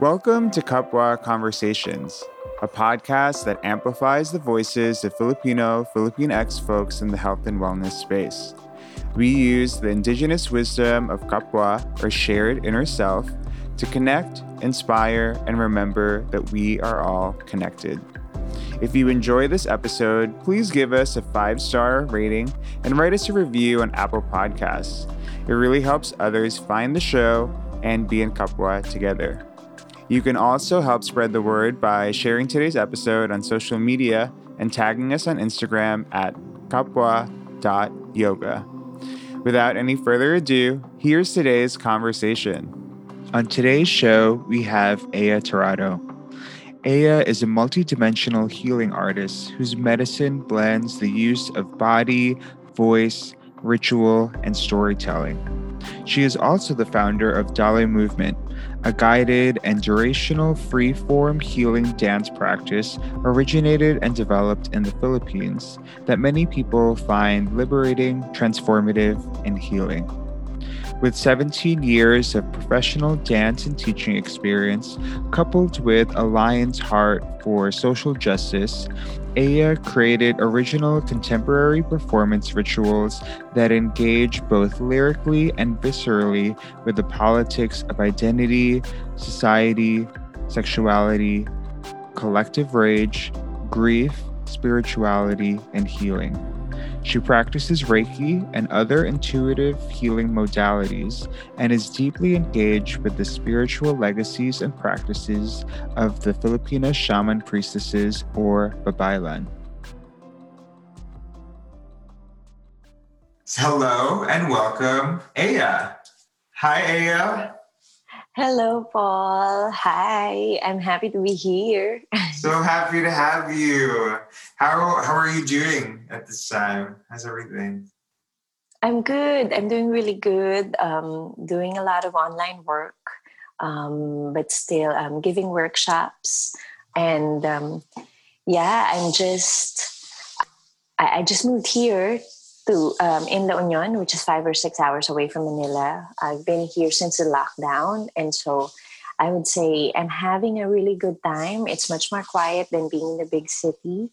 Welcome to Kapwa Conversations, a podcast that amplifies the voices of Filipino, Filipinx folks in the health and wellness space. We use the indigenous wisdom of Kapwa, or shared inner self, to connect, inspire, and remember that we are all connected. If you enjoy this episode, please give us a five star rating and write us a review on Apple Podcasts. It really helps others find the show and be in Kapwa together. You can also help spread the word by sharing today's episode on social media and tagging us on Instagram at kapwa.yoga. Without any further ado, here's today's conversation. On today's show, we have Aya Tirado. Aya is a multidimensional healing artist whose medicine blends the use of body, voice, ritual, and storytelling. She is also the founder of Daloy Movement, a guided and durational free form healing dance practice originated and developed in the Philippines that many people find liberating, transformative, and healing. With 17 years of professional dance and teaching experience, coupled with a lion's heart for social justice, Aya created original contemporary performance rituals that engage both lyrically and viscerally with the politics of identity, society, sexuality, collective rage, grief, spirituality, and healing. She practices Reiki and other intuitive healing modalities and is deeply engaged with the spiritual legacies and practices of the Filipino shaman priestesses or Babaylan. Hello and welcome, Aya. Hi, Aya. Hello, Paul. Hi. I'm happy to be here. so happy to have you. How how are you doing at this time? How's everything? I'm good. I'm doing really good. Um, doing a lot of online work, um, but still um, giving workshops. And um, yeah, I'm just I, I just moved here to um, in La Union, which is five or six hours away from Manila. I've been here since the lockdown, and so I would say I'm having a really good time. It's much more quiet than being in the big city,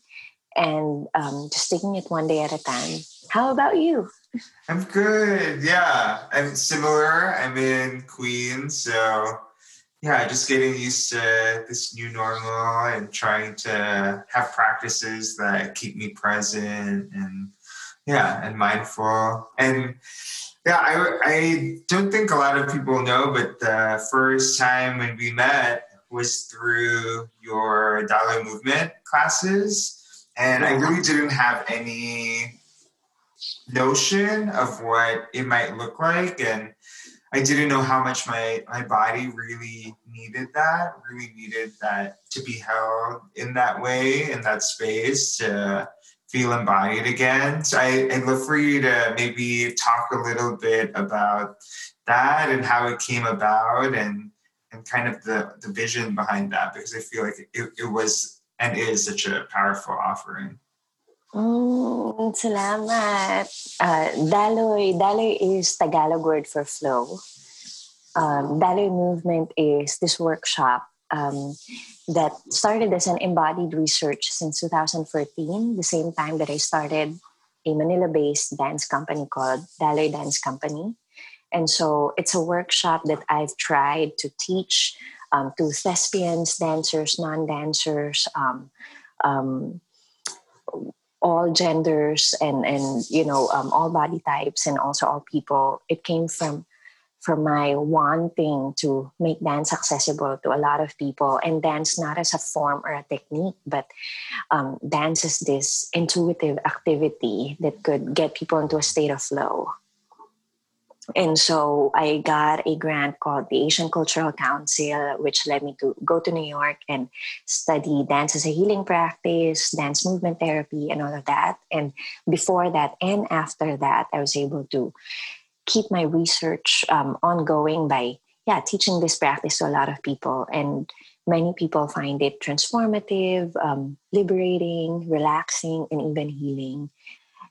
and um, just taking it one day at a time. How about you? I'm good. Yeah, I'm similar. I'm in Queens, so yeah, just getting used to this new normal and trying to have practices that keep me present and yeah and mindful. And yeah I, I don't think a lot of people know but the first time when we met was through your Daloy movement classes. And i really didn't have any notion of what it might look like. And i didn't know how much my my body really needed that really needed that to be held in that way in that space to feel embodied again. So I, I'd love for you to maybe talk a little bit about that and how it came about and and kind of the, the vision behind that because I feel like it, it was and is such a powerful offering. Mm, salamat. Uh, Daloy, Daloy is Tagalog word for flow. Um, Daloy movement is this workshop um, that started as an embodied research since 2014, the same time that I started a Manila based dance company called Daloy Dance Company. And so it's a workshop that I've tried to teach um, to thespians, dancers, non dancers, um, um, all genders, and, and you know, um, all body types, and also all people. It came from from my wanting to make dance accessible to a lot of people. And dance not as a form or a technique but um, dance as this intuitive activity that could get people into a state of flow. And so i got a grant called the asian cultural council which led me to go to new york and study dance as a healing practice dance movement therapy and all of that. And before that and after that i was able to keep my research um, ongoing by yeah teaching this practice to a lot of people. And many people find it transformative um, liberating relaxing and even healing.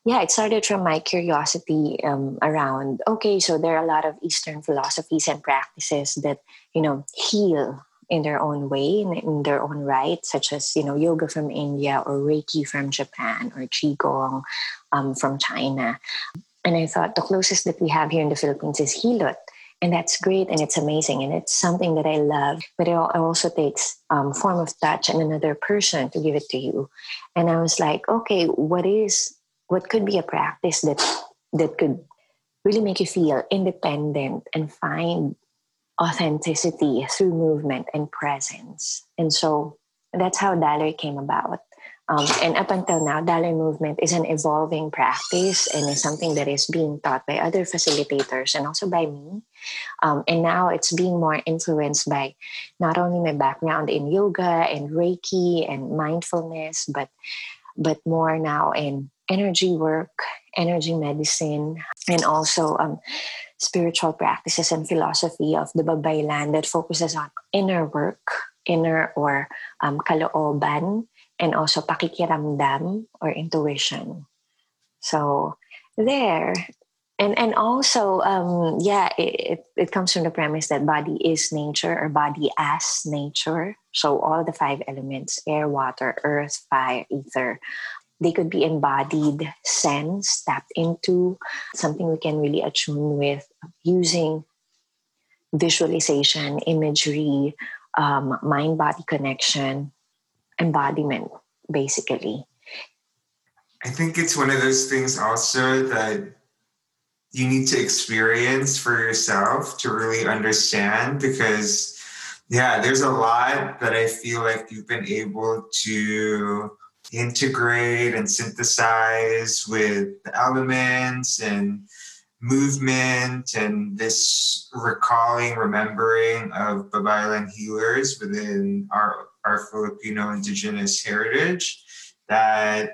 Yeah it started from my curiosity um, around okay so there are a lot of eastern philosophies and practices that you know heal in their own way in, in their own right such as you know yoga from india or reiki from japan or qigong um, from china and i thought the closest that we have here in the philippines is hilot and that's great and it's amazing and it's something that i love but it also takes um, form of touch and another person to give it to you and i was like okay what is what could be a practice that that could really make you feel independent and find authenticity through movement and presence. And so that's how Daloy came about. Um, and up until now, Daloy movement is an evolving practice and is something that is being taught by other facilitators and also by me. Um, and now it's being more influenced by not only my background in yoga and Reiki and mindfulness, but but more now in energy work, energy medicine, and also um, spiritual practices and philosophy of the Babaylan that focuses on inner work, inner or um, kalooban, and also pakikiramdam or intuition. So there, and and also um, yeah, it, it comes from the premise that body is nature or body as nature. So all the five elements: air, water, earth, fire, ether they could be embodied sense tapped into something we can really attune with using visualization imagery um, mind body connection embodiment basically. I think it's one of those things also that you need to experience for yourself to really understand because yeah there's a lot that i feel like you've been able to integrate and synthesize with the elements and movement and this recalling, remembering of Babaylan healers within our, our Filipino indigenous heritage that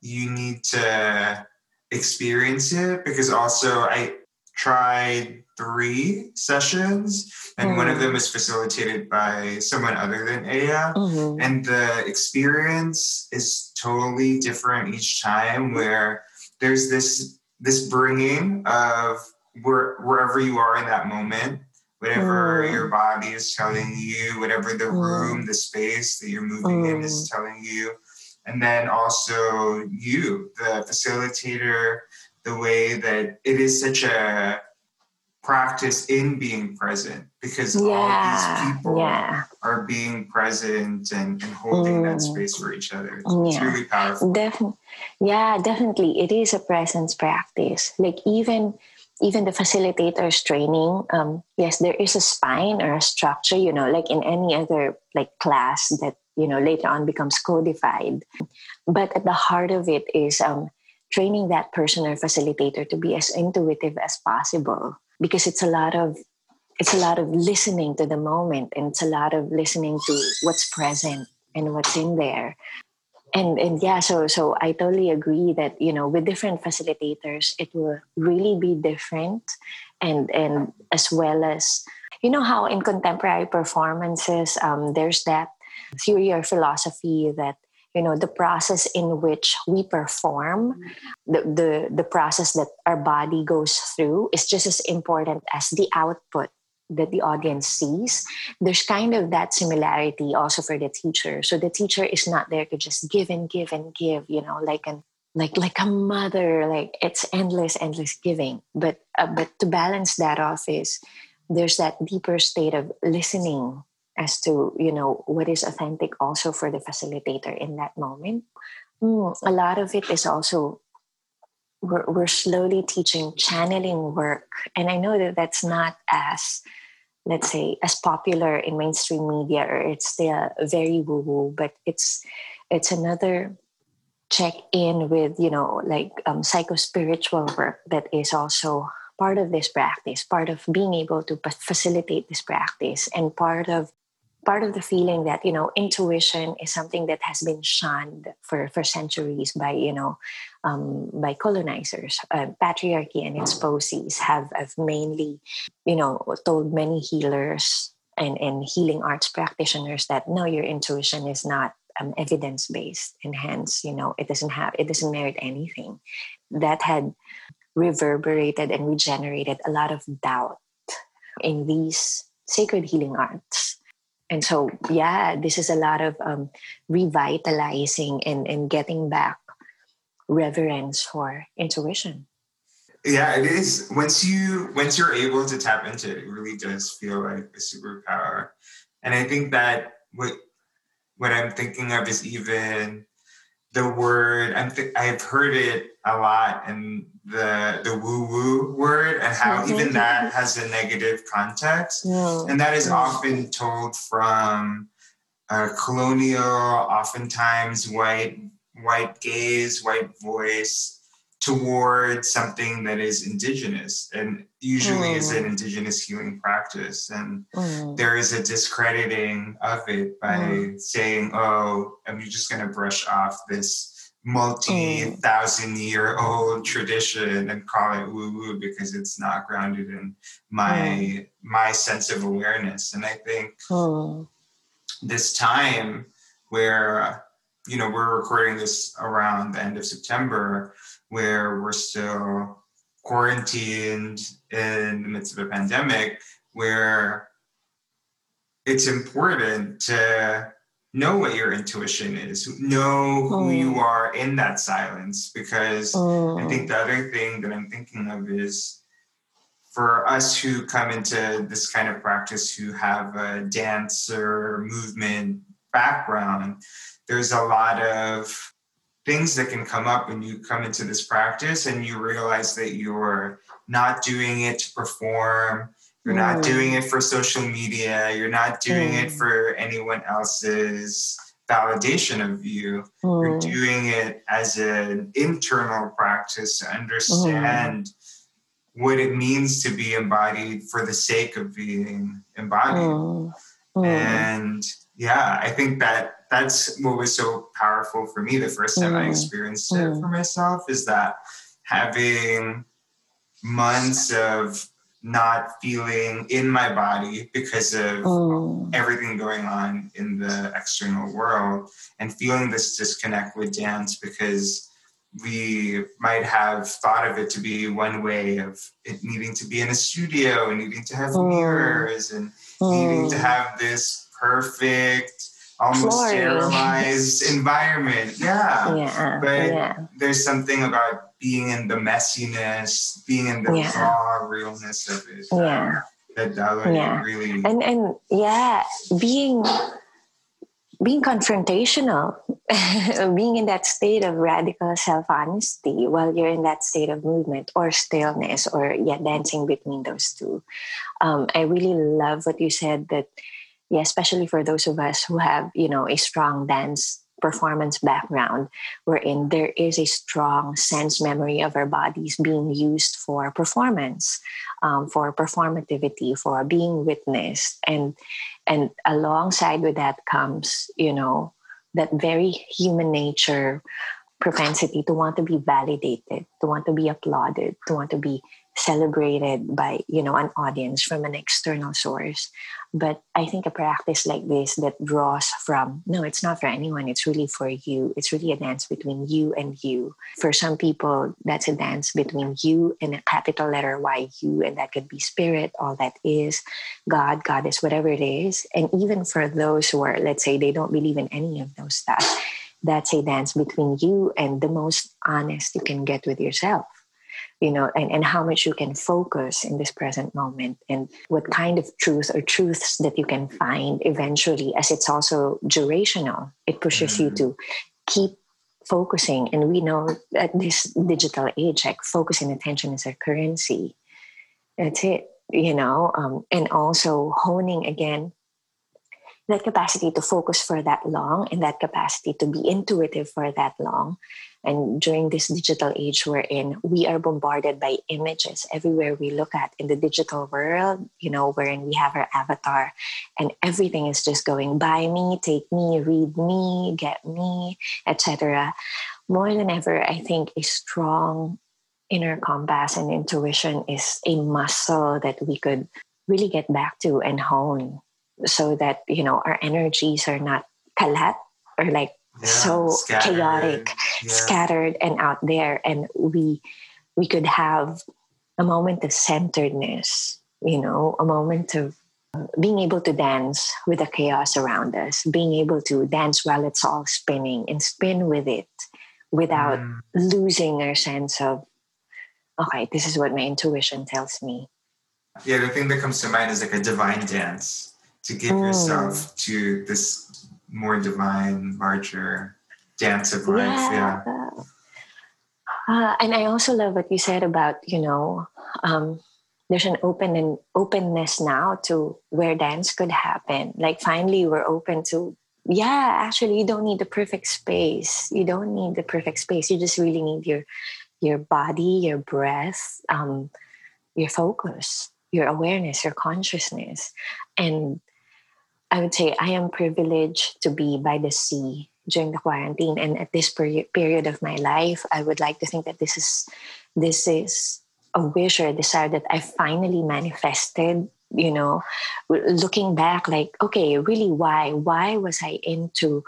you need to experience it because also I tried three sessions, and mm. one of them was facilitated by someone other than Aya. Mm-hmm. And the experience is totally different each time, where there's this this bringing of where, wherever you are in that moment, whatever mm. your body is telling you, whatever the mm. room, the space that you're moving in is mm. telling you. And then also you, the facilitator, the way that it is such a practice in being present because yeah, all these people yeah. are being present and, and holding mm. that space for each other. It's, yeah. it's really powerful. Definitely. Yeah, definitely. It is a presence practice. Like even even the facilitators training, um, yes, there is a spine or a structure, you know, like in any other like class that, you know, later on becomes codified. But at the heart of it is um, training that person or facilitator to be as intuitive as possible because it's a lot of it's a lot of listening to the moment and it's a lot of listening to what's present and what's in there and and yeah so so i totally agree that you know with different facilitators it will really be different and and as well as you know how in contemporary performances um, there's that theory or philosophy that you know the process in which we perform the, the the process that our body goes through is just as important as the output that the audience sees there's kind of that similarity also for the teacher. So the teacher is not there to just give and give and give you know like an like like a mother like it's endless endless giving. But uh, but to balance that off is there's that deeper state of listening as to you know what is authentic also for the facilitator in that moment. Mm, a lot of it is also we're, we're slowly teaching channeling work. And i know that that's not as let's say as popular in mainstream media or it's still very woo woo but it's it's another check in with you know like um, psycho spiritual work that is also part of this practice part of being able to facilitate this practice and part of part of the feeling that you know intuition is something that has been shunned for for centuries by you know um, by colonizers. Uh, patriarchy and its policies have, have mainly you know told many healers and, and healing arts practitioners that no your intuition is not um, evidence based and hence you know it doesn't have it doesn't merit anything. That had reverberated and regenerated a lot of doubt in these sacred healing arts and so yeah this is a lot of um, revitalizing and, and getting back reverence for intuition. Yeah it is. Once you once you're able to tap into it it really does feel like a superpower. And i think that what what i'm thinking of is even the word I'm th- I've heard it a lot and the the woo woo word and how mm-hmm. even that has a negative context mm-hmm. and that is often told from a colonial oftentimes white white gaze white voice towards something that is indigenous and usually mm. is an mm. indigenous healing practice and mm. there is a discrediting of it by mm. saying oh i'm just going to brush off this multi-thousand year old tradition and call it woo woo because it's not grounded in my mm. my sense of awareness and i think mm. this time where you know we're recording this around the end of september where we're still quarantined in the midst of a pandemic, where it's important to know what your intuition is, know who you mm. are in that silence. Because I think the other thing that I'm thinking of is for us who come into this kind of practice who have a dance or movement background, there's a lot of things that can come up when you come into this practice and you realize that you're not doing it to perform you're mm. not doing it for social media you're not doing mm. it for anyone else's validation of you mm. you're doing it as an internal practice to understand mm. what it means to be embodied for the sake of being embodied mm. Mm. and yeah i think that that's what was so powerful for me the first time mm. I experienced mm. it for myself is that having months of not feeling in my body because of mm. everything going on in the external world and feeling this disconnect with dance because we might have thought of it to be one way of it needing to be in a studio and needing to have mm. mirrors and needing to mm. have this perfect almost sterilized environment. Yeah. Yeah. But yeah. there's something about being in the messiness, being in the yeah. raw realness of it. Yeah. That, that yeah. really and and yeah, being being confrontational, being in that state of radical self honesty while you're in that state of movement or stillness or yeah, dancing between those two. Um, I really love what you said that yeah, especially for those of us who have, you know, a strong dance performance background, wherein there is a strong sense memory of our bodies being used for performance, um, for performativity, for being witnessed, and and alongside with that comes, you know, that very human nature propensity to want to be validated, to want to be applauded, to want to be celebrated by you know an audience from an external source. But i think a practice like this that draws from no it's not for anyone it's really for you. It's really a dance between you and you. For some people that's a dance between you and a capital letter y you and that could be spirit all that is god goddess whatever it is. And even for those who are let's say they don't believe in any of those stuff that's a dance between you and the most honest you can get with yourself you know, and, and how much you can focus in this present moment and what kind of truth or truths that you can find eventually, as it's also durational. It pushes mm-hmm. you to keep focusing. And we know at this digital age, like focus and attention is a currency. That's it, you know, um, and also honing again that capacity to focus for that long and that capacity to be intuitive for that long and during this digital age we're in, we are bombarded by images everywhere we look at in the digital world, you know, wherein we have our avatar and everything is just going buy me, take me, read me, get me, etc. More than ever, I think a strong inner compass and intuition is a muscle that we could really get back to and hone so that, you know, our energies are not kalat or like yeah, so scattered. chaotic, yeah. scattered and out there. And we we could have a moment of centeredness, you know, a moment of being able to dance with the chaos around us, being able to dance while it's all spinning and spin with it without mm. losing our sense of, okay, this is what my intuition tells me. Yeah, the thing that comes to mind is like a divine dance to give mm. yourself to this more divine, larger dance of life. Yeah. yeah. Uh, and I also love what you said about, you know, um, there's an open and openness now to where dance could happen. Like finally we're open to yeah, actually you don't need the perfect space. You don't need the perfect space. You just really need your your body, your breath, um, your focus, your awareness, your consciousness. And I would say I am privileged to be by the sea during the quarantine. And at this period of my life, I would like to think that this is this is a wish or a desire that I finally manifested. You know, looking back, like, okay, really, why? Why was I into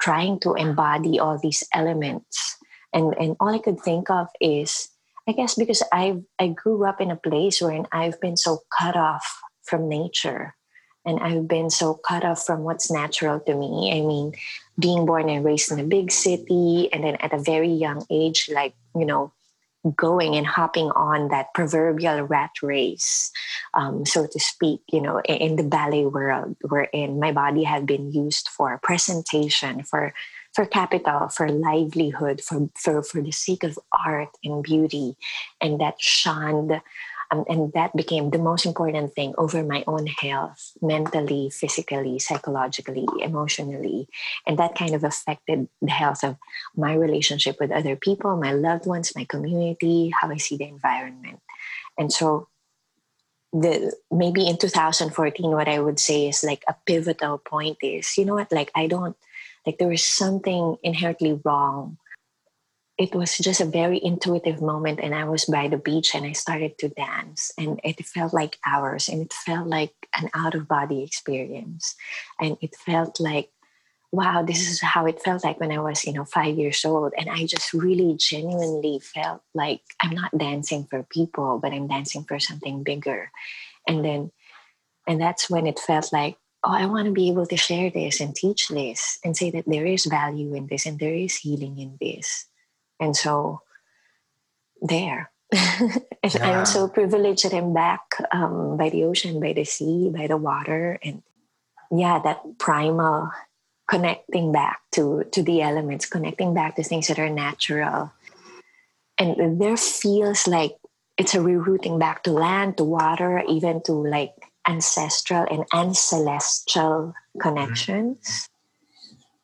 trying to embody all these elements? And and all I could think of is, I guess, because I I grew up in a place where I've been so cut off from nature and I've been so cut off from what's natural to me. I mean, being born and raised in a big city, and then at a very young age, like, you know, going and hopping on that proverbial rat race, um, so to speak, you know, in, the ballet world, wherein my body had been used for presentation, for for capital, for livelihood, for, for, for the sake of art and beauty, and that shunned um, and that became the most important thing over my own health, mentally, physically, psychologically, emotionally. And that kind of affected the health of my relationship with other people, my loved ones, my community, how I see the environment. And so, the maybe in 2014, what I would say is like a pivotal point is, you know what, like I don't, like there was something inherently wrong it was just a very intuitive moment and i was by the beach and i started to dance and it felt like hours and it felt like an out of body experience. And it felt like wow this is how it felt like when i was you know 5 years old and i just really genuinely felt like i'm not dancing for people but i'm dancing for something bigger. And then and that's when it felt like oh i want to be able to share this and teach this and say that there is value in this and there is healing in this and so there. and yeah. I'm so privileged that I'm back um, by the ocean, by the sea, by the water. And yeah, that primal connecting back to, to the elements, connecting back to things that are natural. And there feels like it's a rerouting back to land, to water, even to like ancestral and ancelestial connections.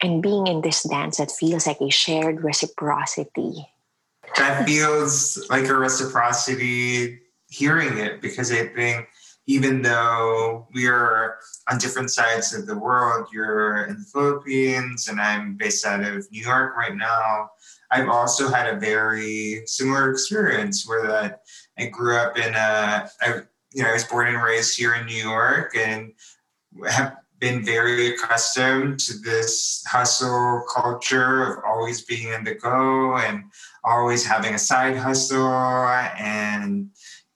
And being in this dance that feels like a shared reciprocity. That feels like a reciprocity hearing it because i think even though we're on different sides of the world you're in the philippines and i'm based out of new york right now i've also had a very similar experience where that i grew up in a I, you know i was born and raised here in new york and have been very accustomed to this hustle culture of always being in the go and always having a side hustle and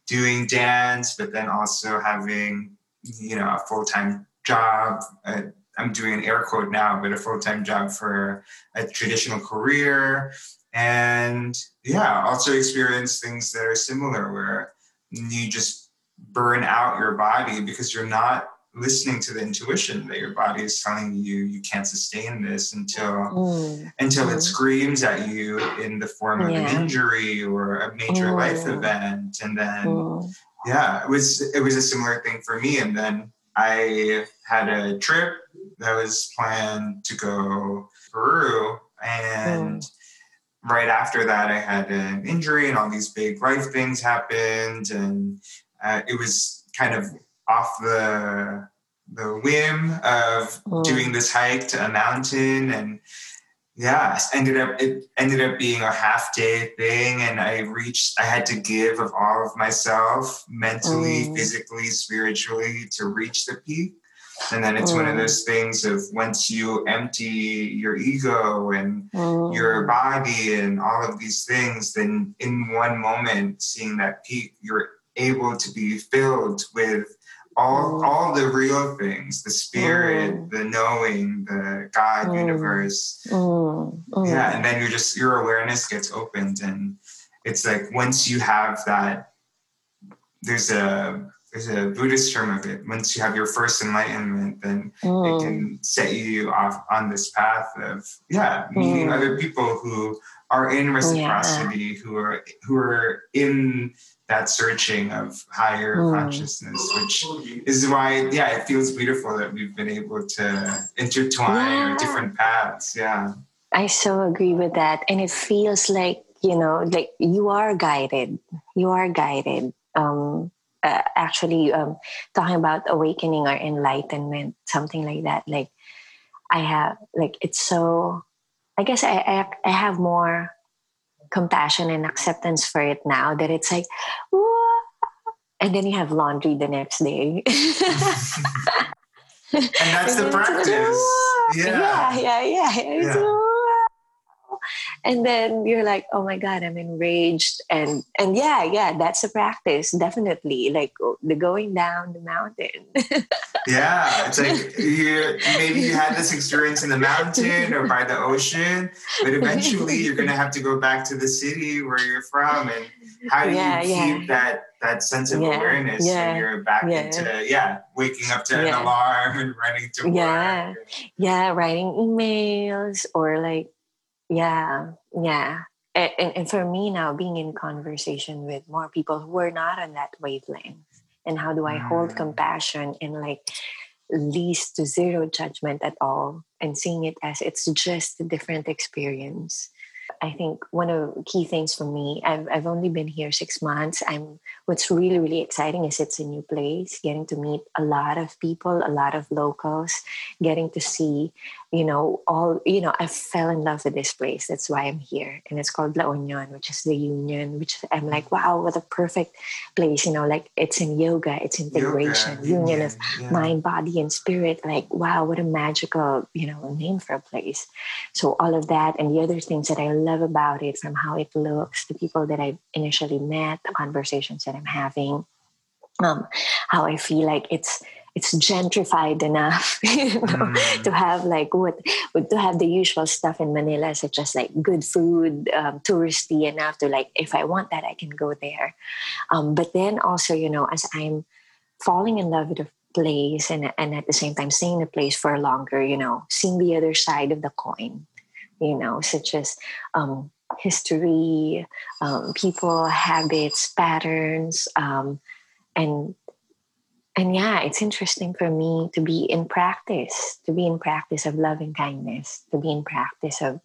doing dance, but then also having, you know, a full time job. Uh, I'm doing an air quote now, but a full time job for a traditional career. And yeah, also experience things that are similar where you just burn out your body because you're not listening to the intuition that your body is telling you you can't sustain this until mm. until mm. it screams at you in the form of yeah. an injury or a major mm. life event and then yeah it was it was a similar thing for me and then i had a trip that was planned to go peru and mm. right after that i had an injury and all these big life things happened and uh, it was kind of off the the whim of mm. doing this hike to a mountain and yeah ended up it ended up being a half day thing and i reached i had to give of all of myself mentally mm. physically spiritually to reach the peak and then it's mm. one of mm. those things of once you empty your ego and mm. your body and all of these things then in one moment seeing that peak you're able to be filled with all mm. all the real things the spirit mm. the knowing the god mm. universe mm. Mm. yeah and then you're just your awareness gets opened and it's like once you have that there's a there's a buddhist term of it once you have your first enlightenment then it can set you off on this path of yeah meeting other people who are in reciprocity yeah. who are who are in that searching of higher mm. consciousness, which is why, yeah, it feels beautiful that we've been able to intertwine yeah. different paths. Yeah. I so agree with that. And it feels like, you know, like you are guided. You are guided. Um, uh, actually, um, talking about awakening or enlightenment, something like that. Like, I have, like, it's so, I guess I, I, I have more compassion and acceptance for it now that it's like, and then you have laundry the next day. and that's the practice. Yeah, yeah, yeah. yeah. yeah and then you're like oh my god i'm enraged and and yeah yeah that's a practice definitely like oh, the going down the mountain yeah it's like you maybe you had this experience in the mountain or by the ocean but eventually you're going to have to go back to the city where you're from and how do yeah, you keep yeah. that that sense of yeah, awareness yeah, when you're back yeah. into yeah waking up to an alarm and running to yeah work. yeah writing emails or like yeah, yeah. And, and for me now, being in conversation with more people who are not on that wavelength, and how do I hold mm. compassion and like least to zero judgment at all, and seeing it as it's just a different experience. I think one of the key things for me, I've, I've only been here six months. I'm what's really, really exciting is it's a new place, getting to meet a lot of people, a lot of locals, getting to see you know, all, you know, I fell in love with this place. That's why I'm here. And it's called La Union, which is the union, which I'm like, wow, what a perfect place. You know, like it's in yoga, it's integration, yoga, union of yeah. mind, body, and spirit. Like, wow, what a magical, you know, name for a place. So all of that and the other things that I love about it, from how it looks, the people that I initially met, the conversations that I'm having, um, how I feel like it's it's gentrified enough you know, mm. to have like what to have the usual stuff in Manila, such as like good food, um, touristy enough to like if I want that I can go there. Um, but then also, you know, as I'm falling in love with a place and and at the same time staying in a place for longer, you know, seeing the other side of the coin, you know, such as um, history, um, people, habits, patterns, um, and and yeah, it's interesting for me to be in practice, to be in practice of loving kindness, to be in practice of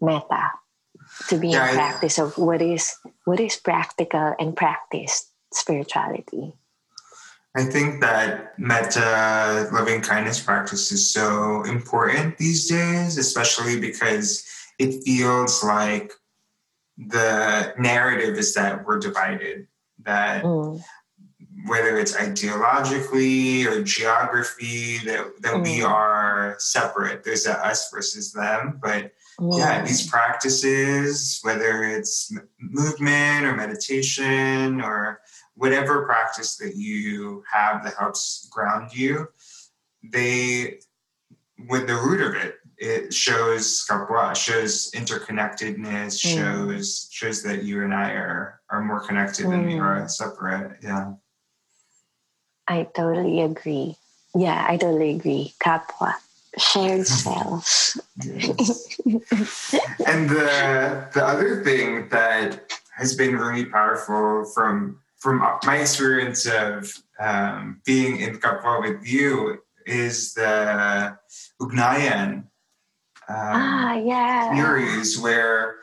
metta, to be yeah, in practice of what is what is practical and practiced spirituality. I think that metta, loving kindness practice is so important these days, especially because it feels like the narrative is that we're divided, that mm whether it's ideologically or geography, that, that mm. we are separate. There's a us versus them. But mm. yeah, these practices, whether it's movement or meditation or whatever practice that you have that helps ground you, they, with the root of it, it shows kapwa, shows interconnectedness, mm. shows shows that you and I are are more connected than we mm. are separate. Yeah. I totally agree. Yeah, I totally agree. Kapwa, shared cells. and the the other thing that has been really powerful from from my experience of um, being in Kapwa with you is the Ugnayan um, ah, yeah. series where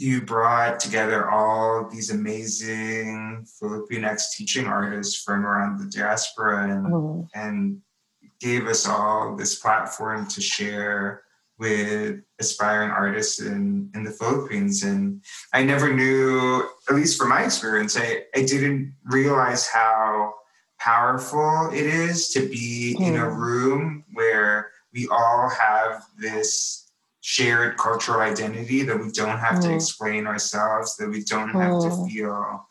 you brought together all these amazing Filipinx teaching artists from around the diaspora and, mm. and gave us all this platform to share with aspiring artists in, in the Philippines. And I never knew, at least from my experience, I, I didn't realize how powerful it is to be mm. in a mm. room where we all have this shared cultural identity that we don't have mm. to explain ourselves, that we don't have mm. to feel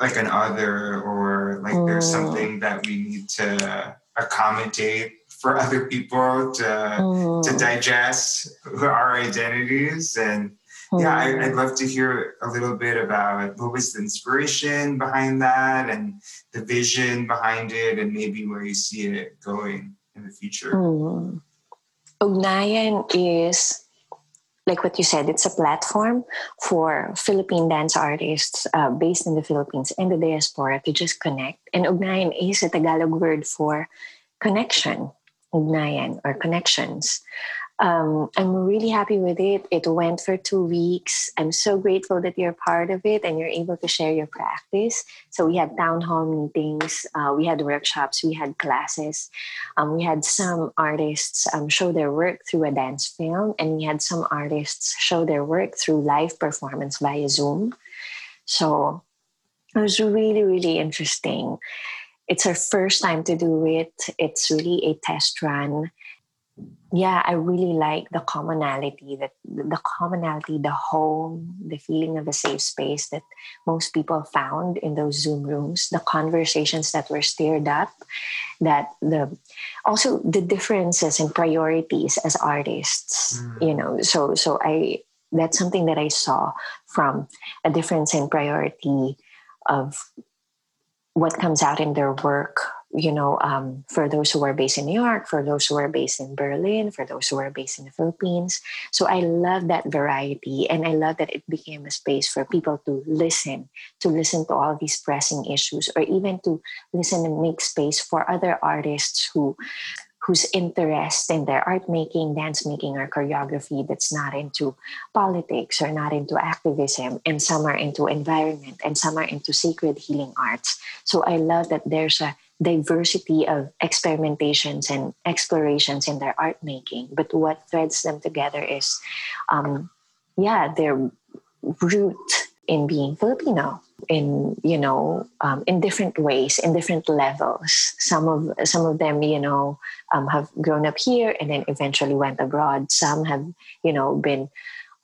like an other or like mm. there's something that we need to accommodate for other people to to digest our identities and yeah I, would love to hear a little bit about what was the inspiration behind that and the vision behind it and maybe where you see it going in the future. Ugnayan is like what you said, it's a platform for Philippine dance artists uh, based in the Philippines and the diaspora to just connect. And ugnayan is a Tagalog word for connection, ugnayan or connections. Um, I'm really happy with it. It went for two weeks. I'm so grateful that you're part of it and you're able to share your practice. So we had town hall meetings, uh, we had workshops, we had classes. Um, we had some artists um, show their work through a dance film, and we had some artists show their work through live performance via Zoom. So it was really, really interesting. It's our first time to do it. It's really a test run yeah, I really like the commonality that the commonality, the home, the feeling of a safe space that most people found in those Zoom rooms, the conversations that were stirred up, that the also the differences in priorities as artists, mm. you know. So so I that's something that I saw from a difference in priority of what comes out in their work you know, um, for those who are based in New York, for those who are based in Berlin, for those who are based in the Philippines. So I love that variety. And I love that it became a space for people to listen, to listen to all these pressing issues, or even to listen and make space for other artists who whose interest in their art making, dance making, or choreography that's not into politics or not into activism, and some are into environment, and some are into sacred healing arts. So I love that there's a diversity of experimentations and explorations in their art making. But what threads them together is, um, yeah, their root in being Filipino in you know um, in different ways in different levels some of some of them you know um, have grown up here and then eventually went abroad some have you know been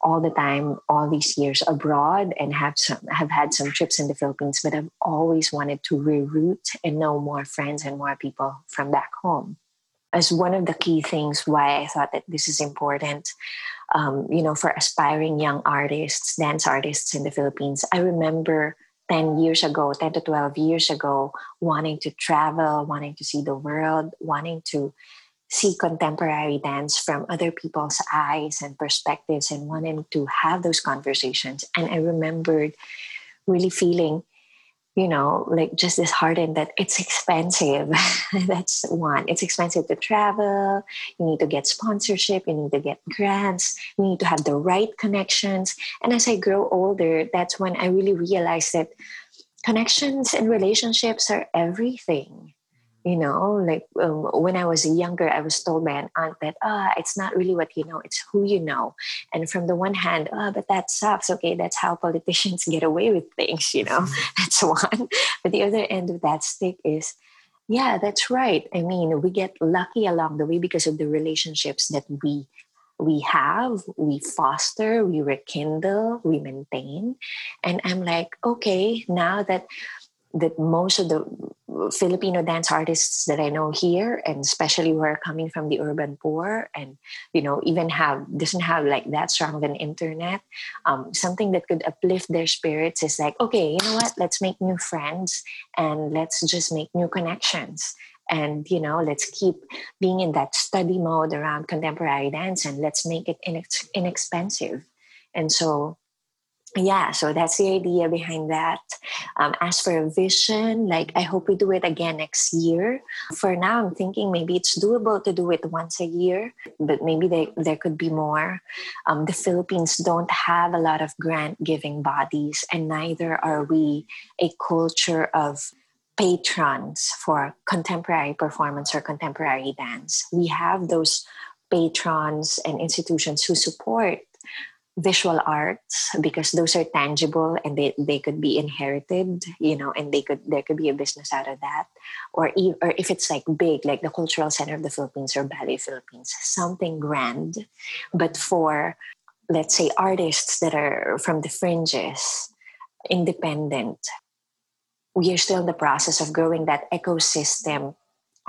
all the time all these years abroad and have some have had some trips in the Philippines but I've always wanted to reroute and know more friends and more people from back home. As one of the key things why I thought that this is important um, you know for aspiring young artists dance artists in the Philippines I remember 10 years ago 10 to 12 years ago wanting to travel wanting to see the world wanting to see contemporary dance from other people's eyes and perspectives and wanting to have those conversations. And I remembered really feeling, you know, like just disheartened that it's expensive. That's one. It's expensive to travel. You need to get sponsorship. You need to get grants. You need to have the right connections. And as I grow older, that's when I really realized that connections and relationships are everything you know like um, when i was younger i was told by an aunt that ah it's not really what you know it's who you know. And from the one hand ah oh, but that sucks okay that's how politicians get away with things you know that's one. But the other end of that stick is yeah that's right. I mean we get lucky along the way because of the relationships that we we have we foster we rekindle we maintain. And i'm like okay now that that most of the Filipino dance artists that I know here, and especially who are coming from the urban poor, and you know, even have doesn't have like that strong of an internet, um, something that could uplift their spirits is like, okay, you know what? Let's make new friends and let's just make new connections. And you know, let's keep being in that study mode around contemporary dance, and let's make it inex- inexpensive. And so yeah so that's the idea behind that. Um, as for a vision like i hope we do it again next year. For now i'm thinking maybe it's doable to do it once a year but maybe they, there could be more. Um, the philippines don't have a lot of grant giving bodies and neither are we a culture of patrons for contemporary performance or contemporary dance. We have those patrons and institutions who support visual arts because those are tangible and they, they could be inherited you know and they could there could be a business out of that or e- or if it's like big like the cultural center of the philippines or ballet philippines something grand but for let's say artists that are from the fringes independent we are still in the process of growing that ecosystem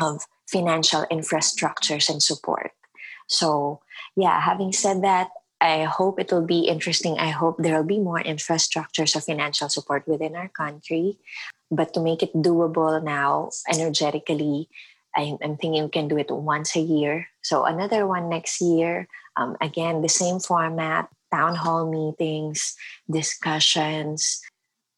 of financial infrastructures and support. So, yeah, having said that, I hope it will be interesting. I hope there will be more infrastructures of financial support within our country. But to make it doable now, energetically, I'm, I'm thinking we can do it once a year. So another one next year. Um, again, the same format town hall meetings, discussions,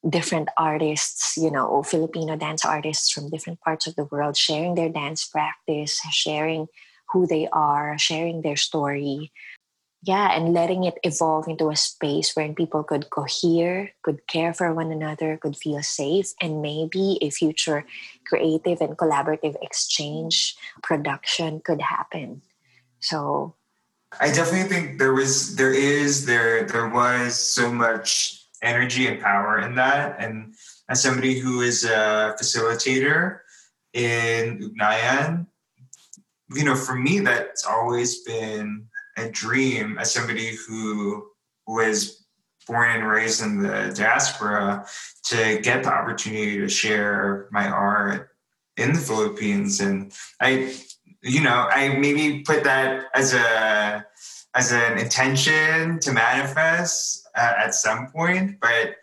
different artists, you know, Filipino dance artists from different parts of the world sharing their dance practice, sharing who they are, sharing their story. Yeah, and letting it evolve into a space where people could cohere, could care for one another, could feel safe, and maybe a future creative and collaborative exchange production could happen. So I definitely think there was there is there there was so much energy and power in that. And as somebody who is a facilitator in Ugnayan, you know, for me that's always been a dream as somebody who was born and raised in the diaspora to get the opportunity to share my art in the Philippines. And I you know, I maybe put that as a as an intention to manifest uh, at some point, but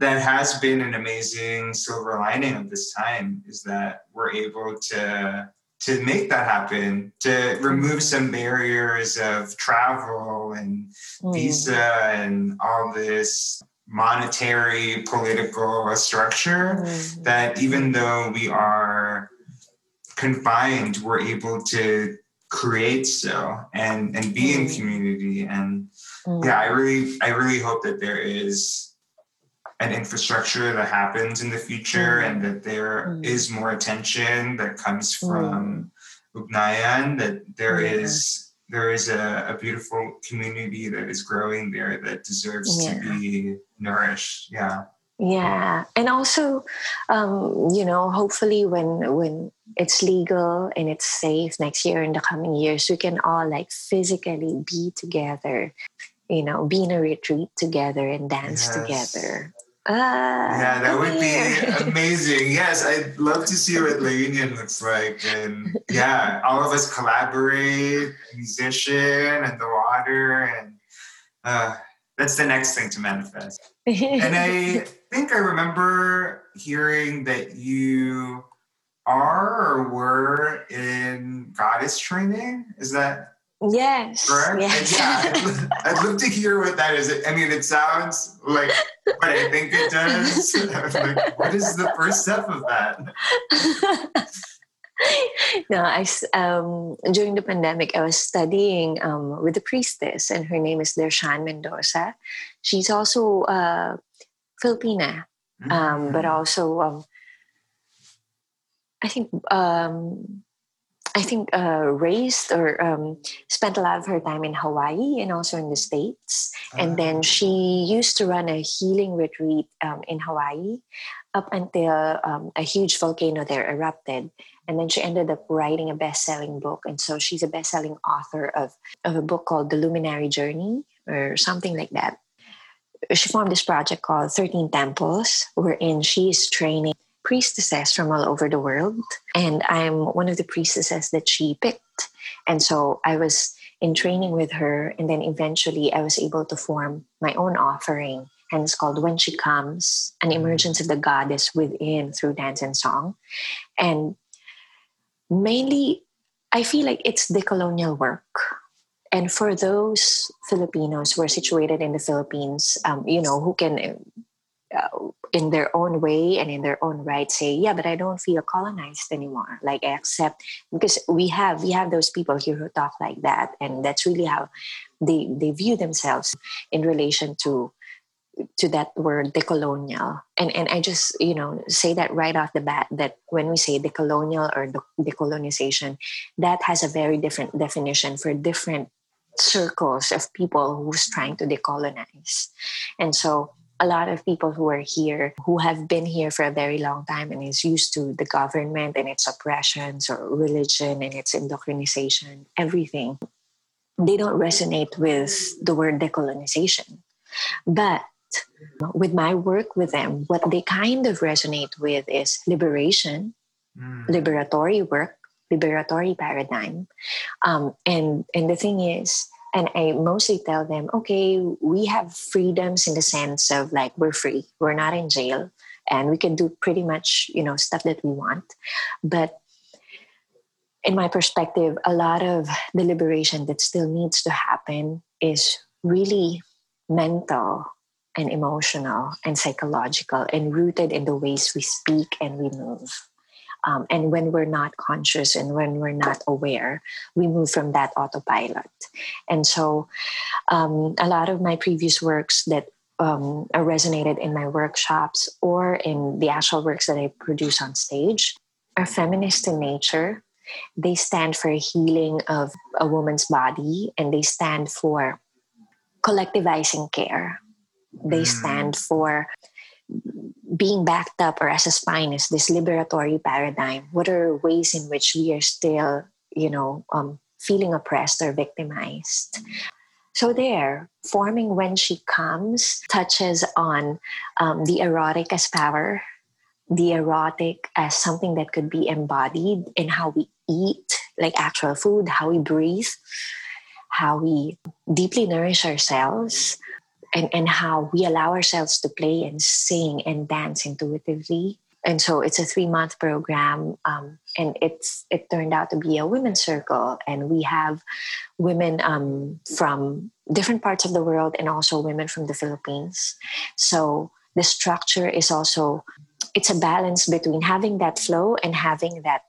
that has been an amazing silver lining of this time is that we're able to to make that happen to remove some barriers of travel and mm. visa and all this monetary political structure mm. that even though we are confined we're able to create so and and be in mm. community and mm. yeah i really i really hope that there is an infrastructure that happens in the future mm. and that there mm. is more attention that comes mm. from Ugnayan, that there is there is a, a, beautiful community that is growing there that deserves yeah. to be nourished yeah yeah and also um, you know hopefully when when it's legal and it's safe next year in the coming years we can all like physically be together you know be in a retreat together and dance yes. together uh, yeah, that would be amazing. Yes, I'd love to see what the union looks like. And yeah, all of us collaborate, musician and the water, and uh, that's the next thing to manifest. and I think I remember hearing that you are or were in goddess training. Is that Yes. Yes. Yeah. I'd love to hear what that is. I mean, it sounds like what I think it does. like, what is the first step of that? no, I um, during the pandemic, I was studying um, with a priestess, and her name is Dershan Mendoza. She's also uh, Filipina, um, but mm. also um, I think um, I think uh, raised or um, spent a lot of her time in Hawaii and also in the States. Uh-huh. And then ah. she used to run a healing retreat um, in Hawaii up until um, a huge volcano there erupted. And then she ended up writing a best selling book. And so she's a best selling author of, of a book called The Luminary Journey or something like that. She formed this project called 13 Temples, wherein she is training priestesses from all over the world. And I'm one of the priestesses that she picked. And so I was in training with her. And then eventually I was able to form my own offering. And it's called When She Comes An Emergence of the Goddess Within through Dance and Song. And mainly, I feel like it's decolonial work. And for those Filipinos who are situated in the Philippines, um, you know, who can uh, in their own way and in their own right say yeah but i don't feel colonized anymore. Like i accept because we have we have those people here who talk like that and that's really how they they view themselves in relation to to that word decolonial and and i just you know say that right off the bat that when we say decolonial or decolonization that has a very different definition for different circles of people who's trying to decolonize. And so a lot of people who are here who have been here for a very long time and is used to the government and its oppressions or religion and its indoctrination, everything, they don't resonate with the word decolonization. But with my work with them, what they kind of resonate with is liberation, mm. liberatory work, liberatory paradigm. Um, and, and the thing is, and I mostly tell them, okay, we have freedoms in the sense of like we're free, we're not in jail, and we can do pretty much you know stuff that we want. But in my perspective, a lot of the liberation that still needs to happen is really mental and emotional and psychological and rooted in the ways we speak and we move. Um, and when we're not conscious and when we're not aware, we move from that autopilot. And so, um, a lot of my previous works that um, resonated in my workshops or in the actual works that I produce on stage are feminist in nature. They stand for healing of a woman's body and they stand for collectivizing care. They mm. stand for being backed up or as a spine is this liberatory paradigm what are ways in which we are still you know um, feeling oppressed or victimized? So there forming when she comes touches on um, the erotic as power the erotic as something that could be embodied in how we eat like actual food how we breathe how we deeply nourish ourselves and, and how we allow ourselves to play and sing and dance intuitively. And so it's a three month program, um, and it's it turned out to be a women's circle, and we have women um, from different parts of the world and also women from the Philippines. So the structure is also it's a balance between having that flow and having that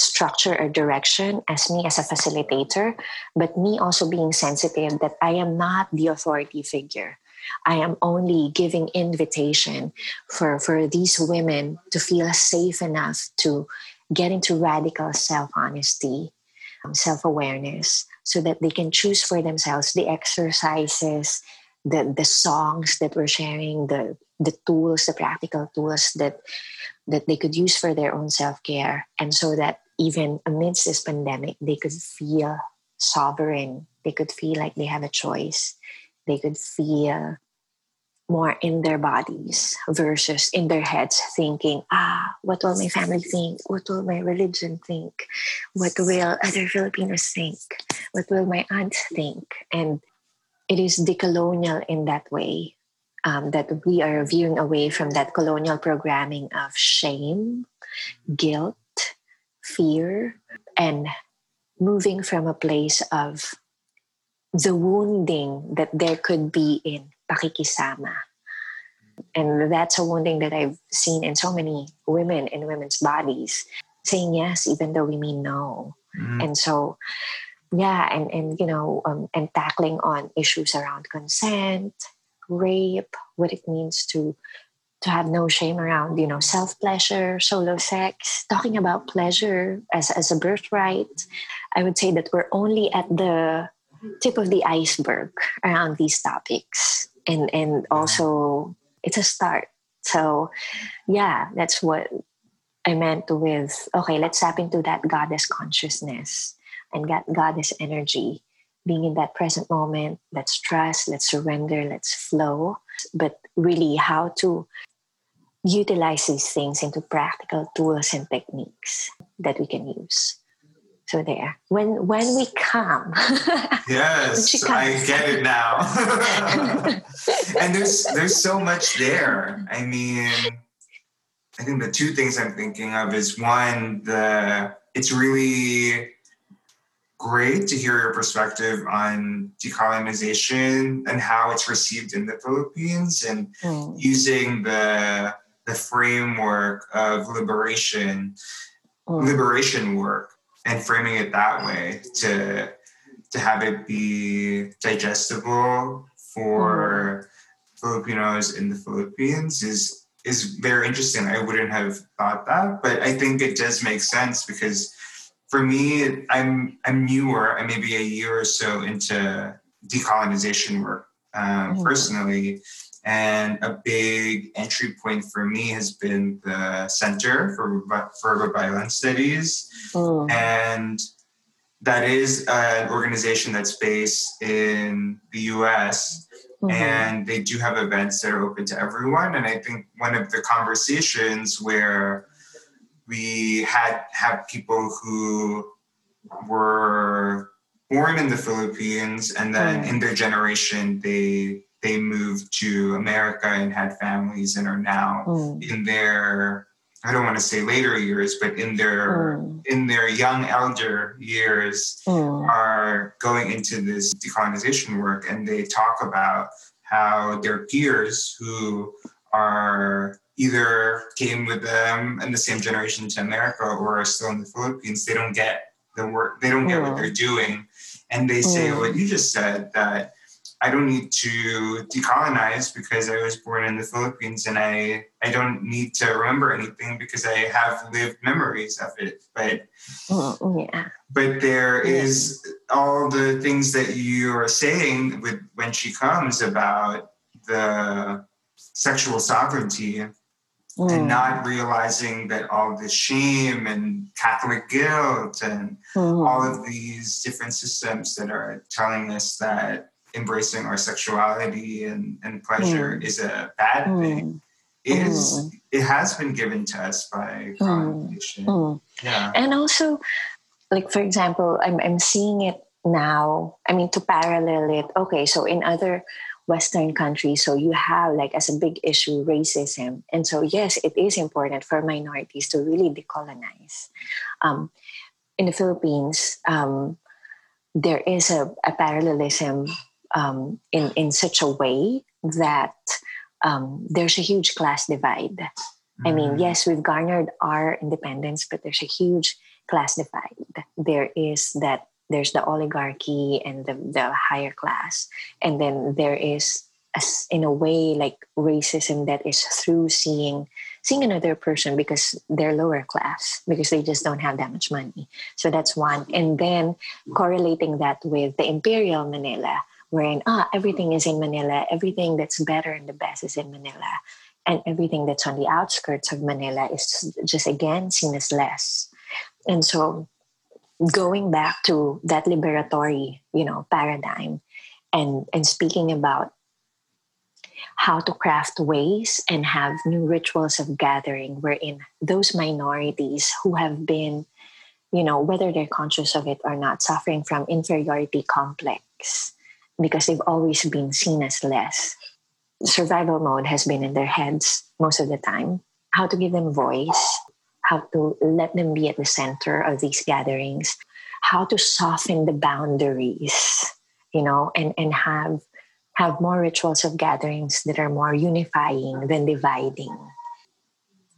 structure or direction as me as a facilitator, but me also being sensitive that I am not the authority figure. I am only giving invitation for, for these women to feel safe enough to get into radical self honesty, um, self awareness, so that they can choose for themselves the exercises, the, the songs that we're sharing, the, the tools, the practical tools that that they could use for their own self-care and so that even amidst this pandemic they could feel sovereign. They could feel like they have a choice. They could feel more in their bodies versus in their heads thinking ah what will my family think? What will my religion think? What will other filipinos think? What will my aunt think? And it is decolonial in that way um, that we are veering away from that colonial programming of shame, guilt, fear, and moving from a place of the wounding that there could be in pakikisama. And that's a wounding that I've seen in so many women in women's bodies, saying yes even though we mean no. Mm-hmm. And so, yeah, and, and you know, um, and tackling on issues around consent, rape, what it means to to have no shame around, you know, self pleasure, solo sex, talking about pleasure as, as a birthright. I would say that we're only at the tip of the iceberg around these topics. And and also it's a start. So yeah, that's what I meant with okay, let's tap into that goddess consciousness and that goddess energy being in that present moment. Let's trust, let's surrender, let's flow. But really, how to utilize these things into practical tools and techniques that we can use. So there. When when we come. yes, I get it now. and there's there's so much there. I mean, I think the two things I'm thinking of is one, the it's really great to hear your perspective on decolonization and how it's received in the Philippines and mm. using the the framework of liberation mm. liberation work and framing it that way to to have it be digestible for mm. Filipinos in the Philippines is is very interesting. I wouldn't have thought that, but I think it does make sense because for me, I'm I'm newer. I'm maybe a year or so into decolonization work um, mm-hmm. personally, and a big entry point for me has been the Center for for Babaylan Studies, mm. and that is an organization that's based in the U.S. Mm-hmm. And they do have events that are open to everyone. And I think one of the conversations where we had have people who were born in the Philippines and then mm. in their generation they they moved to America and had families and are now mm. in their I don't want to say later years, but in their mm. in their young elder years mm. are going into this decolonization work and they talk about how their peers who are either came with them in the same generation to America or are still in the Philippines, they don't get the work, they don't get what mm. they're doing. And they say mm. what you just said that I don't need to decolonize because I was born in the Philippines and I, I don't need to remember anything because I have lived memories of it. But mm, yeah. but there yeah. is all the things that you are saying with when she comes about the sexual sovereignty mm. and not realizing that all the shame and Catholic guilt and mm. all of these different systems that are telling us that embracing our sexuality and, and pleasure mm. is a bad mm. thing is mm. it has been given to us by colonization. Mm. Mm. Yeah. And also, like for example, I'm I'm seeing it now. I mean, to parallel it. Okay, so in other Western countries, so you have like as a big issue racism, and so yes, it is important for minorities to really decolonize. Um, in the Philippines, um, there is a, a parallelism um, in in such a way that um, there's a huge class divide. Mm-hmm. I mean, mm. yes, we've garnered our independence, but there's a huge class divide. There is that there's the oligarchy and the, the higher class, and then there is a, in a way like racism that is through seeing seeing another person because they're lower class because they just don't have that much money so that's one and then correlating that with the imperial manila wherein ah everything is in Manila, everything that's better and the best is in Manila, and everything that's on the outskirts of Manila is just again seen as less. And so, going back to that liberatory, you know, paradigm, and and speaking about how to craft ways and have new rituals of gathering wherein those minorities who have been you know whether they're conscious of it or not suffering from inferiority complex because they've always been seen as less. Survival mode has been in their heads most of the time. How to give them voice, how to let them be at the center of these gatherings, how to soften the boundaries, you know, and, and have have more rituals of gatherings that are more unifying than dividing.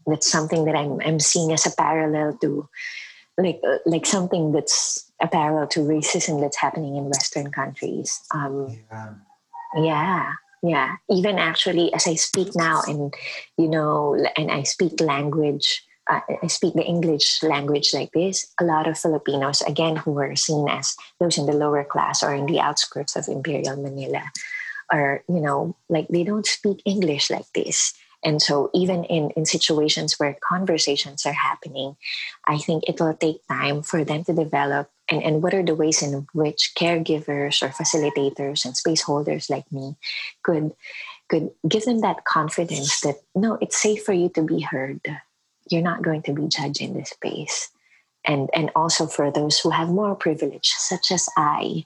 That's something that I'm I'm seeing as a parallel to like uh, like something that's a parallel to racism that's happening in Western countries. Um, yeah. yeah, yeah. Even actually, as I speak now, and you know, and I speak language. Uh, I speak the English language like this. A lot of Filipinos, again, who are seen as those in the lower class or in the outskirts of Imperial Manila, are you know like they don't speak English like this and so, even in, in situations where conversations are happening, I think it will take time for them to develop. And, and what are the ways in which caregivers or facilitators and space holders like me could could give them that confidence that no, it's safe for you to be heard. You're not going to be judged in this space. And and also for those who have more privilege, such as I,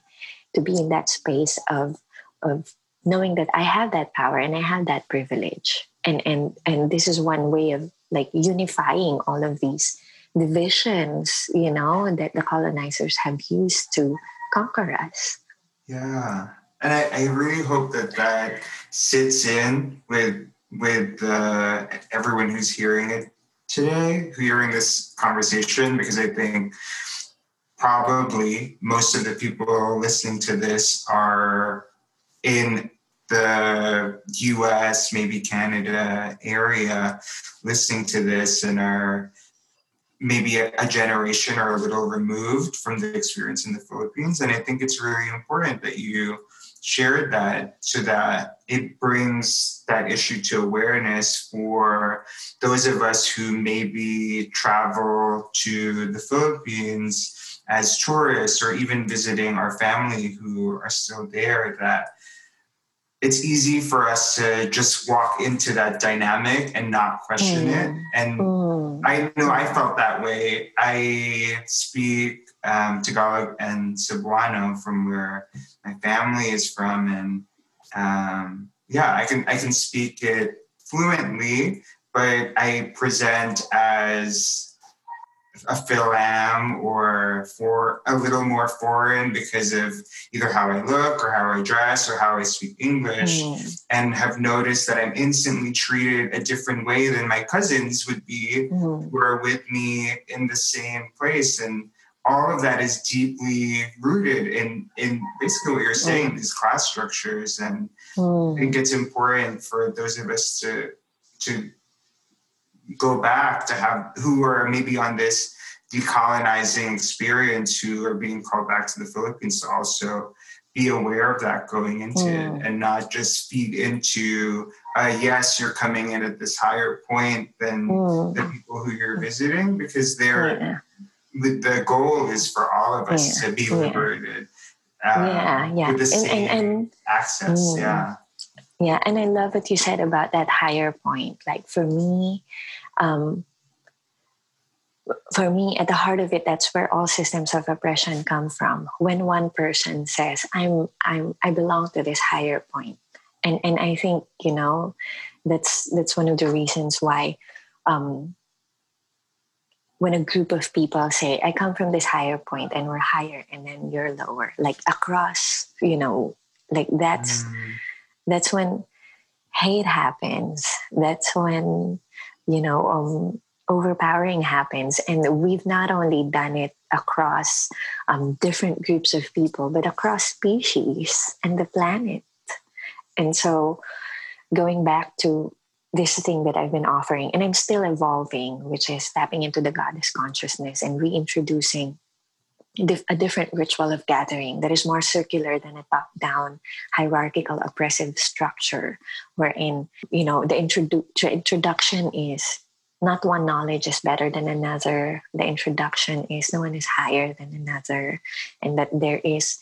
to be in that space of of knowing that I have that power and I have that privilege and and and this is one way of like unifying all of these divisions you know that the colonizers have used to conquer us. Yeah. And i, I really hope that that sits in with with uh, everyone who's hearing it today hearing this conversation because i think probably most of the people listening to this are in the US, maybe Canada area listening to this and are maybe a, a, generation or a little removed from the experience in the Philippines. And I think it's really important that you shared that so that it brings that issue to awareness for those of us who maybe travel to the Philippines as tourists or even visiting our family who are still there that it's easy for us to just walk into that dynamic and not question mm. it. And mm. I know I felt that way. I speak um, Tagalog and Cebuano from where my family is from, and um, yeah, I can I can speak it fluently, but I present as a film or for a little more foreign because of either how I look or how I dress or how I speak English, mm. and have noticed that I'm instantly treated a different way than my cousins would be mm. who are with me in the same place. And all of that is deeply rooted in in basically what you're saying, mm. these class structures. And I think it's important for those of us to to go back to have who are maybe on this decolonizing experience who are being called back to the Philippines to also be aware of that going into mm. it and not just feed into uh, yes you're coming in at this higher point than mm. the people who you're visiting because they're yeah. the goal is for all of us yeah. to be liberated um, yeah yeah with the same and, and, and access mm. yeah yeah and i love what you said about that higher point like for me um, for me, at the heart of it, that's where all systems of oppression come from. When one person says, "I'm, I'm, I belong to this higher point," and and I think you know, that's that's one of the reasons why, um, when a group of people say, "I come from this higher point," and we're higher, and then you're lower, like across, you know, like that's mm. That's when hate happens. That's when you know um, overpowering happens and we've not only done it across um, different groups of people but across species and the planet and so going back to this thing that i've been offering and i'm still evolving which is tapping into the goddess consciousness and reintroducing a different ritual of gathering that is more circular than a top down hierarchical oppressive structure wherein you know the introdu- introduction is not one knowledge is better than another. The introduction is no one is higher than another, and that there is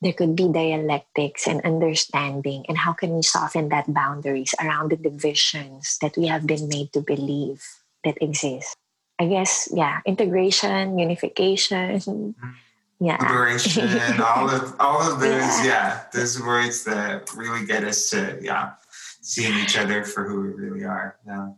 there could be dialectics and understanding and how can we soften that boundaries around the divisions that we have been made to believe that exist i guess yeah integration unification mm-hmm. yeah liberation all of all of those yeah. yeah those words that really get us to yeah seeing each other for who we really are yeah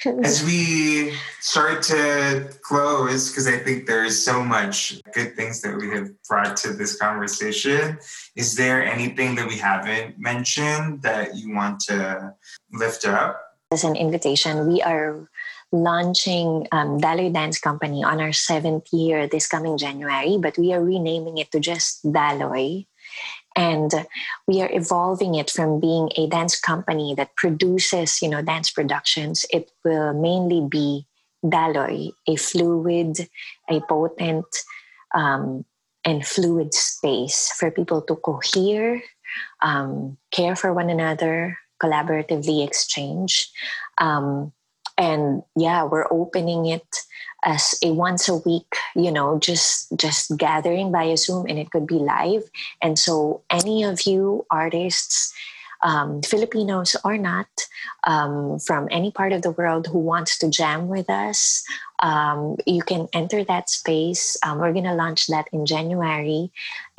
as we start to close, because I think there's so much good things that we have brought to this conversation, is there anything that we haven't mentioned that you want to lift up? As an invitation, we are launching um, Dance Company on our seventh year this coming January, but we are renaming it to just Daloy and we are evolving it from being a dance company that produces you know dance productions. It will mainly be daloy a fluid a potent um, and fluid space for people to cohere um, care for one another collaboratively exchange. Um, and yeah we're opening it as a once a week you know just just gathering via zoom and it could be live. And so any of you artists um, Filipinos or not, um, from any part of the world who wants to jam with us, um, you can enter that space. Um, we're going to launch that in January.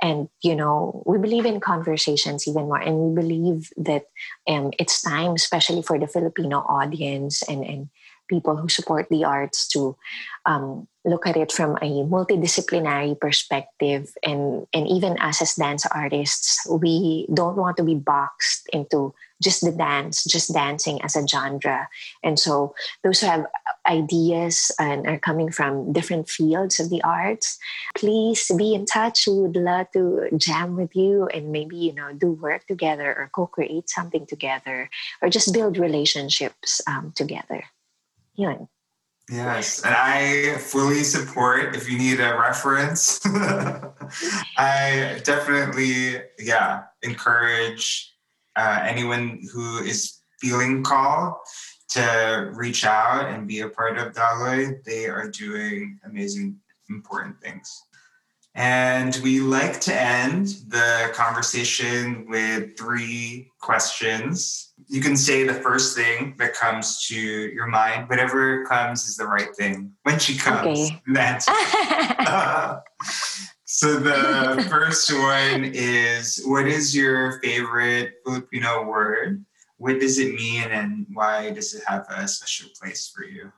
And, you know, we believe in conversations even more. And we believe that um, it's time, especially for the Filipino audience and, and people who support the arts to um, look at it from a multidisciplinary perspective. And and even us as dance artists we don't want to be boxed into just the dance just dancing as a genre. And so those who have ideas and are coming from different fields of the arts please be in touch. We would love to jam with you and maybe you know do work together or co-create something together or just build relationships um, together healing. Yes, and I fully support if you need a reference. I definitely, yeah, encourage uh, anyone who is feeling called to reach out and be a part of Daloy. They are doing amazing, important things. And we like to end the conversation with three questions. You can say the first thing that comes to your mind. Whatever comes is the right thing. When she comes, Okay. that's so the first one is what is your favorite Filipino word? What does it mean and why does it have a special place for you?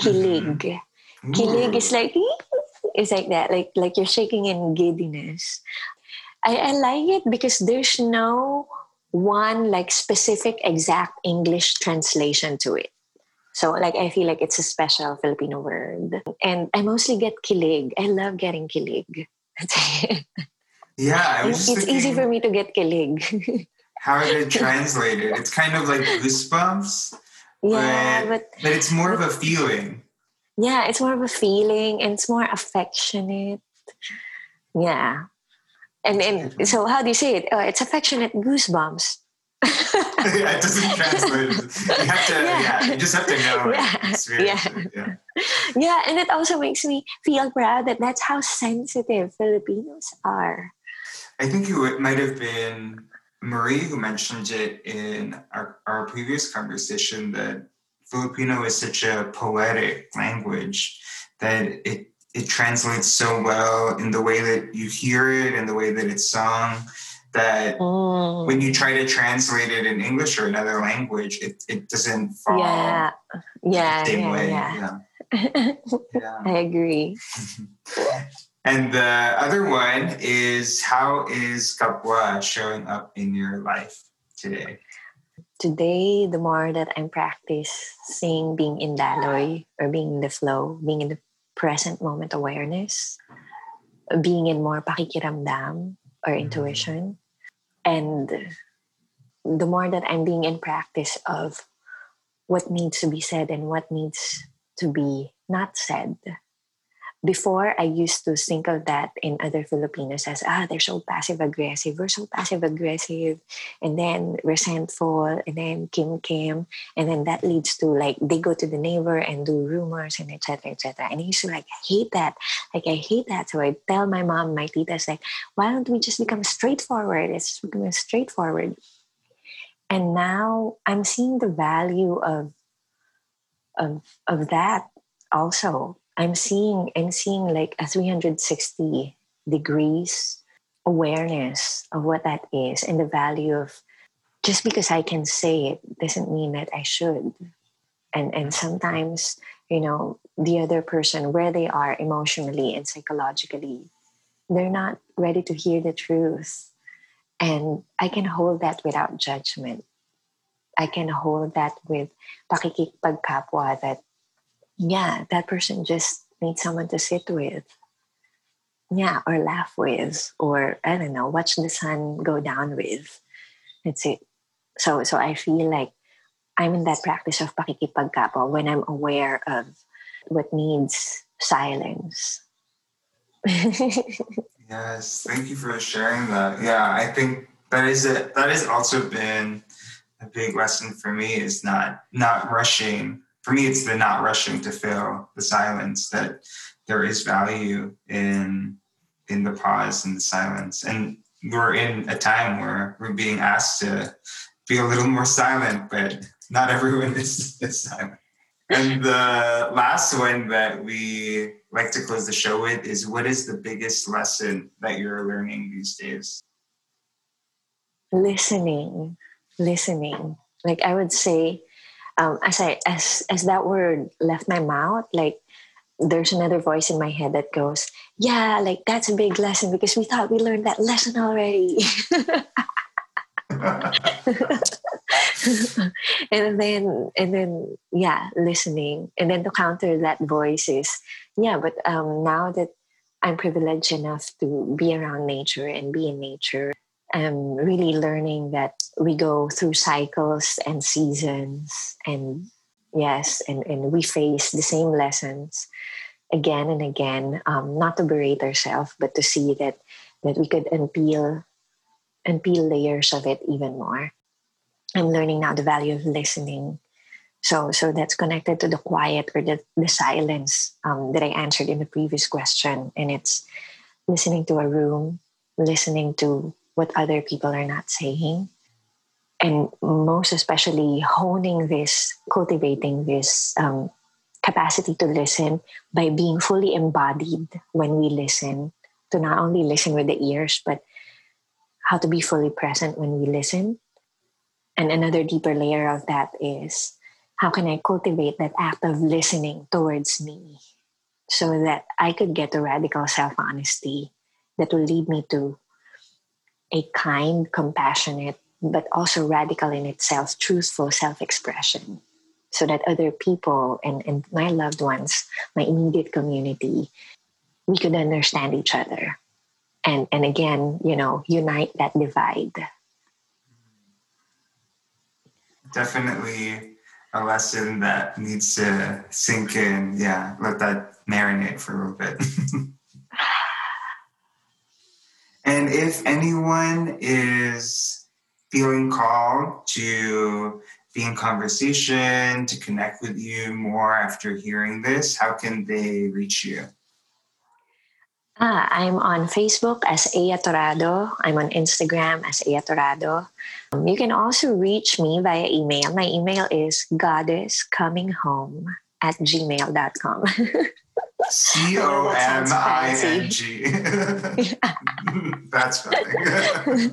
Kilig. Mm-hmm. Kilig is like it's like that, like like you're shaking in giddiness. I, I like it because there's no one like specific exact English translation to it. So like I feel like it's a special Filipino word. And I mostly get kilig. I love getting kilig. Yeah, it's just easy for me to get kilig. how to translate it. It's kind of like goosebumps, yeah, But- but but it's more of a feeling. Yeah, it's more of a feeling and it's more affectionate. Yeah. And and so how do you say it? Oh, it's affectionate goosebumps. yeah, it doesn't translate. You have to, yeah. Yeah. you just have to know Yeah. Yeah. Yeah. Yeah, and it also makes me feel proud that that's how sensitive Filipinos are. I think it might have been Marie who mentioned it in our, our previous conversation that Filipino is such a poetic language that it it translates so well in the way that you hear it and the way that it's sung that Mm. when you try to translate it in English or another language, it, it doesn't fall yeah, yeah, the same yeah, way. yeah. Yeah. yeah. I agree. And the other one is how is Kapwa showing up in your life today? Today, the more that I'm practicing being in that Daloy or being in the flow, being in the present moment awareness, being in more pakikiramdam or mm-hmm. intuition, and the more that I'm being in practice of what needs to be said and what needs to be not said. Before, I used to think of that in other Filipinos as, ah, they're so passive aggressive. We're so passive aggressive. And then resentful. And then Kim Kim. And then that leads to like, they go to the neighbor and do rumors and etc. etc. And I used to like hate that. Like, I hate that. So I tell my mom, my titas, like, why don't we just become straightforward? Let's become straightforward. And now I'm seeing the value of of of that also. I'm seeing I'm seeing like a 360 degrees awareness of what that is and the value of just because I can say it doesn't mean that I should. And and sometimes, you know, the other person where they are emotionally and psychologically, they're not ready to hear the truth. And I can hold that without judgment. I can hold that with pakikipagkapwa that yeah, that person just needs someone to sit with. Yeah, or laugh with, or I don't know, watch the sun go down with. That's it. So so I feel like I'm in that practice of pakikipagkapwa when I'm aware of what needs silence. Yes, thank you for sharing that. Yeah, I think that is it. That has also been a big lesson for me is not not rushing. For me, it's the not rushing to fill the silence. That there is value in in the pause and the silence. And we're in a time where we're being asked to be a little more silent, but not everyone is, is silent. And the last one that we like to close the show with is what is the biggest lesson that you're learning these days? listening listening like i would say um, as i as as that word left my mouth like there's another voice in my head that goes yeah like that's a big lesson because we thought we learned that lesson already. And then and then yeah listening. And then to counter that voice is yeah but um now that i'm privileged enough to be around nature and be in nature I'm really learning that we go through cycles and seasons and yes and, and we face the same lessons again and again um, not to berate ourselves but to see that that we could unpeel unpeel layers of it even more. I'm learning now the value of listening. So so that's connected to the quiet or the, the silence um, that i answered in the previous question. And it's listening to a room, listening to what other people are not saying, and most especially honing this, cultivating this um, capacity to listen by being fully embodied when we listen, to not only listen with the ears, but how to be fully present when we listen. And another deeper layer of that is how can I cultivate that act of listening towards me so that I could get to radical self honesty that will lead me to a kind, compassionate, but also radical in itself, truthful self expression so that other people and, and my loved ones, my immediate community, we could understand each other. And, and again, you know, unite that divide. Definitely a lesson that needs to sink in. Yeah, let that marinate for a little bit. and if anyone is feeling called to be in conversation, to connect with you more after hearing this, how can they reach you? Ah, I'm on Facebook as Aya Torado. I'm on Instagram as Aya Torado. Um, you can also reach me via email. My email is goddesscominghome at gmail.com. C O M I N G. That's funny.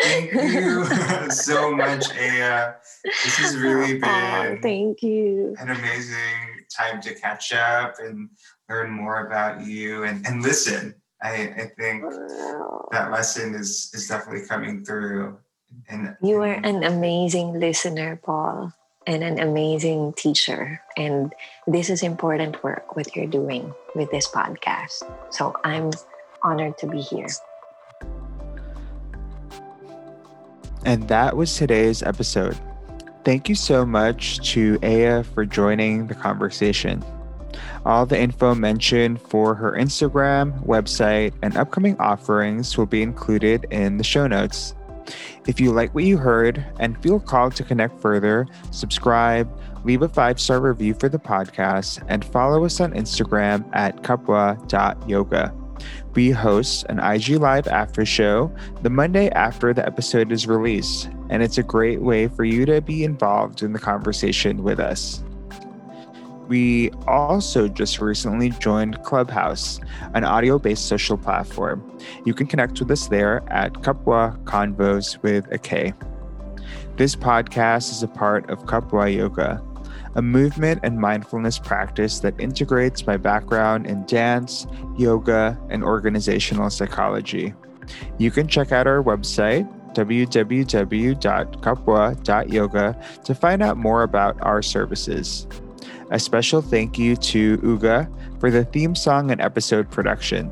Thank you so much, Aya. This has really been oh, thank you. an amazing time to catch up and learn more about you and, and listen. I, I think that lesson is is definitely coming through. And you are an amazing listener, Paul, and an amazing teacher. And this is important work what you're doing with this podcast. So I'm honored to be here. And that was today's episode. Thank you so much to Aya for joining the conversation. All the info mentioned for her Instagram, website, and upcoming offerings will be included in the show notes. If you like what you heard and feel called to connect further, subscribe, leave a five star review for the podcast, and follow us on Instagram at kapwa.yoga. We host an IG Live after show the Monday after the episode is released, and it's a great way for you to be involved in the conversation with us. We also just recently joined Clubhouse, an audio based social platform. You can connect with us there at Kapwa Convos with a K. This podcast is a part of Kapwa Yoga, a movement and mindfulness practice that integrates my background in dance, yoga, and organizational psychology. You can check out our website, www.kapwa.yoga, to find out more about our services. A special thank you to Uga for the theme song and episode production.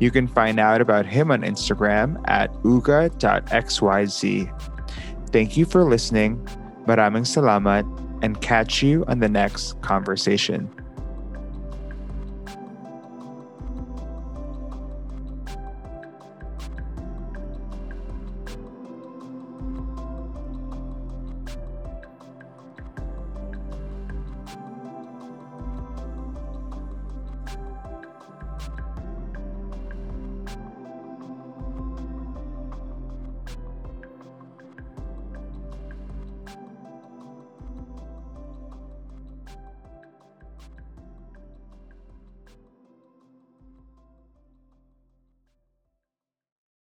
You can find out about him on Instagram at uga.xyz. Thank you for listening. Maraming salamat and catch you on the next conversation.